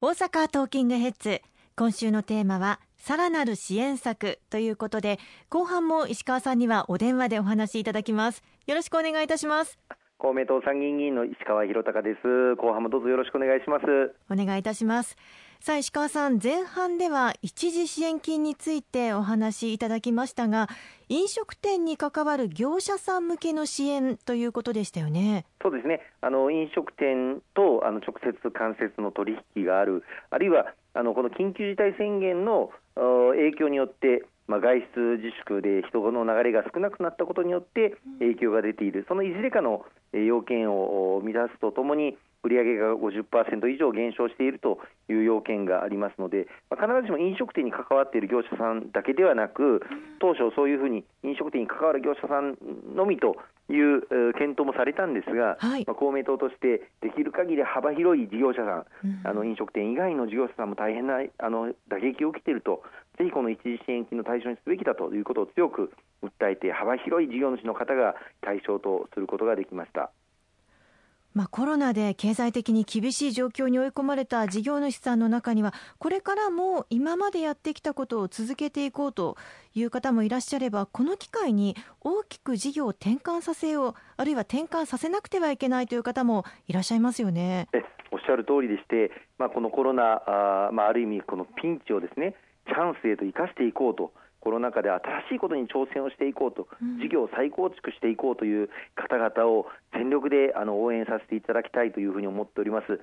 大阪トーキングヘッズ。今週のテーマはさらなる支援策ということで後半も石川さんにはお電話でお話しいただきます。よろしくお願いいたします。公明党参議院議員の石川博隆です。後半もどうぞよろしくお願いします。お願いいたしますさあ石川さん前半では一時支援金についてお話しいただきましたが飲食店に関わる業者さん向けの支援ということでしたよね。そうですね。あの飲食店とあの直接間接の取引があるあるいはあのこの緊急事態宣言の影響によってまあ、外出自粛で人の流れが少なくなったことによって影響が出ている、そのいずれかの要件を満たすとともに、売上が50%以上減少しているという要件がありますので、まあ、必ずしも飲食店に関わっている業者さんだけではなく、当初、そういうふうに飲食店に関わる業者さんのみという検討もされたんですが、はい、まあ、公明党としてできる限り幅広い事業者さん、うん、あの飲食店以外の事業者さんも大変なあの打撃を受けていると、ぜひこの一時支援金の対象にすべきだということを強く訴えて、幅広い事業主の方が対象とすることができました。まあ、コロナで経済的に厳しい状況に追い込まれた事業主さんの中にはこれからも今までやってきたことを続けていこうという方もいらっしゃればこの機会に大きく事業を転換させようあるいは転換させなくてはいけないという方もいらっしゃいますよね。おっしゃる通りでして、まあ、このコロナあ,、まあ、ある意味このピンチをですねチャンスへと生かしていこうとコロナ禍で新しいことに挑戦をしていこうと、事業を再構築していこうという方々を全力であの応援させていただきたいというふうに思っております。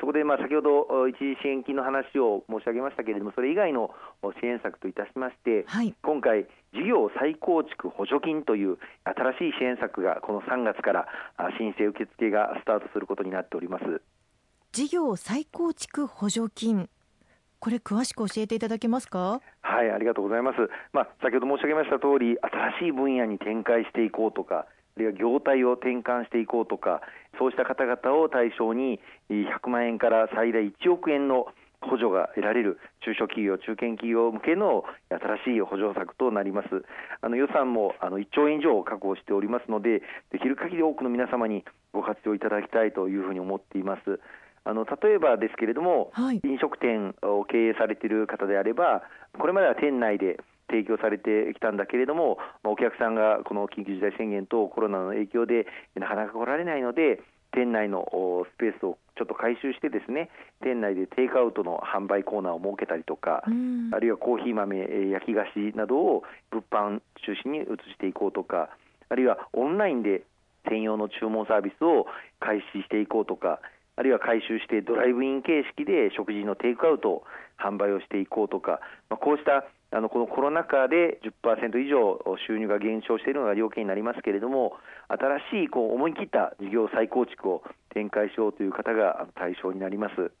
そこでまあ先ほど一時支援金の話を申し上げましたけれども、それ以外の支援策といたしまして、はい、今回、事業再構築補助金という新しい支援策がこの3月から申請受付がスタートすることになっております。事業再構築補助金これ詳しく教えていただけますか？はいありがとうございます、まあ、先ほど申し上げました通り新しい分野に展開していこうとかあるいは業態を転換していこうとかそうした方々を対象に100万円から最大1億円の補助が得られる中小企業、中堅企業向けの新しい補助策となります。あの予算もあの1兆円以上確保しておりますので、できる限り多くの皆様にご活用いただきたいというふうに思っています。あの例えばですけれども、はい、飲食店を経営されている方であれば、これまでは店内で提供されてきたんだけれども、お客さんがこの緊急事態宣言とコロナの影響でなかなか来られないので、店内のスペースをちょっと回収してですね店内でテイクアウトの販売コーナーを設けたりとか、あるいはコーヒー豆、焼き菓子などを物販中心に移していこうとかあるいはオンラインで専用の注文サービスを開始していこうとかあるいは回収してドライブイン形式で食事のテイクアウトを販売をしていこうとか、まあ、こうしたあのこのコロナ禍で10%以上収入が減少しているのが要件になりますけれども、新しいこう思い切った事業再構築を展開しようという方が対象になります。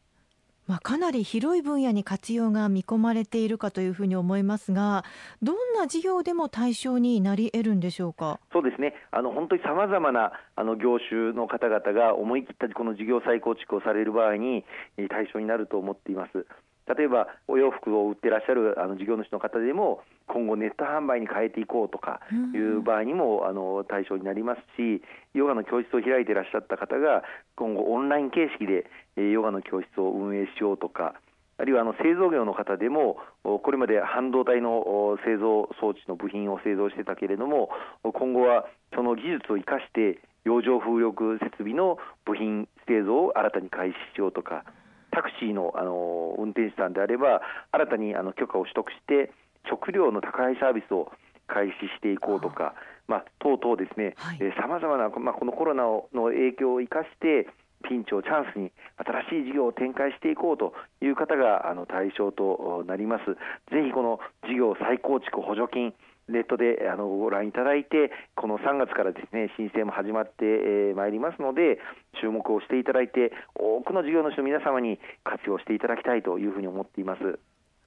まあ、かなり広い分野に活用が見込まれているかというふうに思いますが、どんな事業でも対象になり得るんでしょうか？そうですね、あの本当にさまざまなあの業種の方々が思い切ったこの事業再構築をされる場合に対象になると思っています。例えばお洋服を売ってらっしゃるあの事業主の方でも今後ネット販売に変えていこうとかいう場合にも、あの対象になりますしヨガの教室を開いていらっしゃった方が今後オンライン形式でヨガの教室を運営しようとかあるいはあの製造業の方でもこれまで半導体の製造装置の部品を製造してたけれども今後はその技術を生かして洋上風力設備の部品製造を新たに開始しようとかタクシーのあの運転手さんであれば新たにあの許可を取得して食料の宅配サービスを開始していこうとか、まあ、等々ですね。さまざまな、まあ、このコロナの影響を生かしてピンチをチャンスに新しい事業を展開していこうという方があの対象となります。ぜひこの事業再構築補助金ネットであのご覧いただいて、この3月からですね申請も始まってまいりますので、注目をしていただいて、多くの事業主の皆様に活用していただきたいというふうに思っています。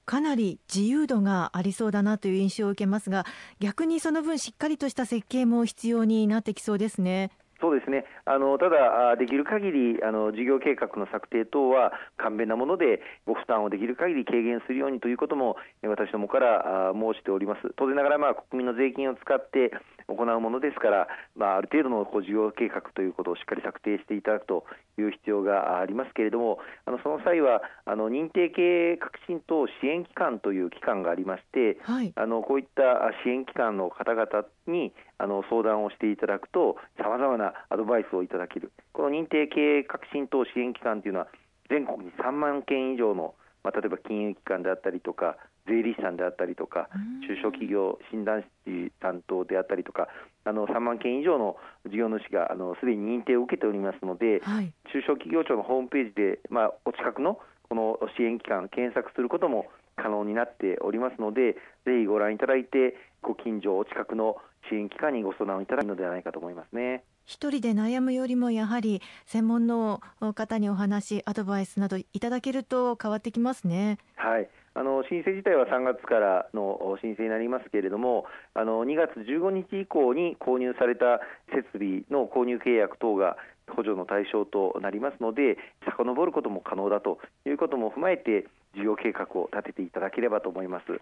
かなり自由度がありそうだなという印象を受けますが、逆にその分、しっかりとした設計も必要になってきそうですね。そうですねあのただ、できる限りあの事業計画の策定等は簡便なものでご負担をできる限り軽減するようにということも私どもから申しております。当然ながら、まあ、国民の税金を使って行うものですから、まあ、ある程度のこう事業計画ということをしっかり策定していただくという必要がありますけれども、あのその際はあの認定経営革新等支援機関という機関がありまして、はい、あのこういった支援機関の方々にあの相談をしていただくと、さまざまなアドバイスをいただける、この認定経営革新等支援機関というのは、全国に3万件以上の、まあ、例えば金融機関であったりとか、税理士さんであったりとか、中小企業診断士担当であったりとか、あの3万件以上の事業主がすでに認定を受けておりますので、はい、中小企業庁のホームページで、まあ、お近くのこの支援機関、検索することも可能になっておりますので、ぜひご覧いただいて、ご近所、お近くの支援機関にご相談いただくのではないかと思いますね。一人で悩むよりもやはり専門の方にお話アドバイスなどいただけると変わってきますね。はいあの申請自体は3月からの申請になりますけれども、あの2月15日以降に購入された設備の購入契約等が補助の対象となりますので、遡ることも可能だということも踏まえて、事業計画を立てていただければと思います。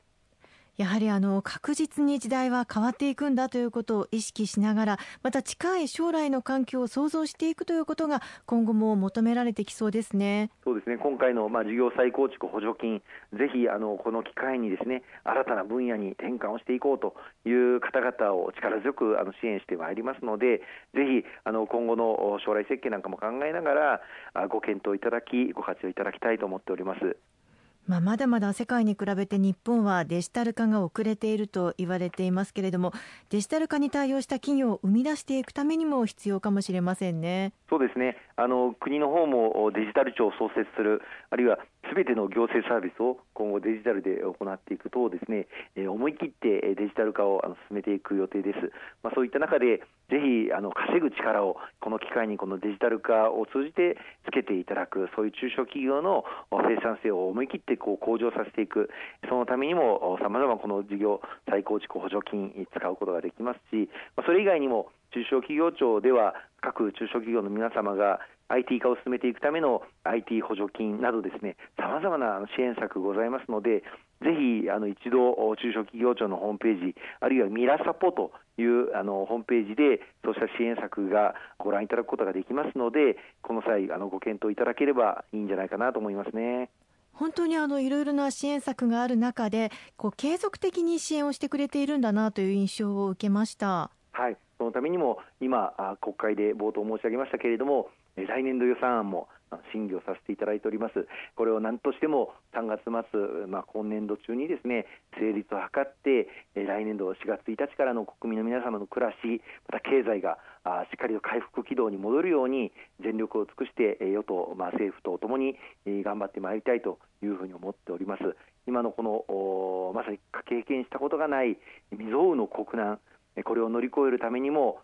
やはりあの確実に時代は変わっていくんだということを意識しながらまた近い将来の環境を創造していくということが今後も求められてきそうですね。そうですね今回のまあ事業再構築補助金ぜひあのこの機会にですね新たな分野に転換をしていこうという方々を力強くあの支援してまいりますのでぜひあの今後の将来設計なんかも考えながらご検討いただきご活用いただきたいと思っております。まあ、まだまだ世界に比べて日本はデジタル化が遅れていると言われていますけれどもデジタル化に対応した企業を生み出していくためにも必要かもしれませんね。そうですねあの国の方もデジタル庁を創設するあるいはすべての行政サービスを今後デジタルで行っていくとですね、思い切ってデジタル化を進めていく予定です。まあ、そういった中でぜひあの稼ぐ力をこの機会にこのデジタル化を通じてつけていただくそういう中小企業の生産性を思い切ってこう向上させていくそのためにもさまざまこの事業再構築補助金使うことができますし、それ以外にも中小企業庁では各中小企業の皆様が IT 化を進めていくための IT 補助金などですね、さまざまな支援策ございますので、ぜひあの一度、中小企業庁のホームページ、あるいはミラサポというあのホームページで、そうした支援策がご覧いただくことができますので、この際、あのご検討いただければいいんじゃないかなと思いますね。本当にあのいろいろな支援策がある中で、こう継続的に支援をしてくれているんだなという印象を受けました。はい、そのためにも今、国会で冒頭申し上げましたけれども、来年度予算案も審議をさせていただいております。これを何としても3月末、まあ、今年度中にですね成立を図って、来年度4月1日からの国民の皆様の暮らし、また経済がしっかりと回復軌道に戻るように全力を尽くして与党、まあ、政府とともに頑張ってまいりたいというふうに思っております。今のこのまさに経験したことがない未曾有の国難、これを乗り越えるためにも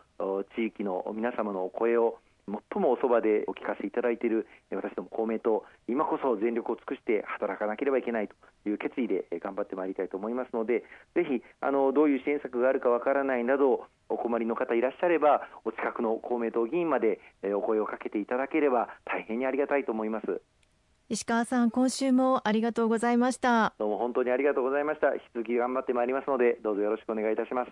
地域の皆様のお声を最もおそばでお聞かせいただいている私ども公明党、今こそ全力を尽くして働かなければいけないという決意で頑張ってまいりたいと思いますので、ぜひあのどういう支援策があるかわからないなど、お困りの方いらっしゃれば、お近くの公明党議員までお声をかけていただければ大変にありがたいと思います。石川さん、今週もありがとうございました。どうも本当にありがとうございました。引き続き頑張ってまいりますので、どうぞよろしくお願いいたします。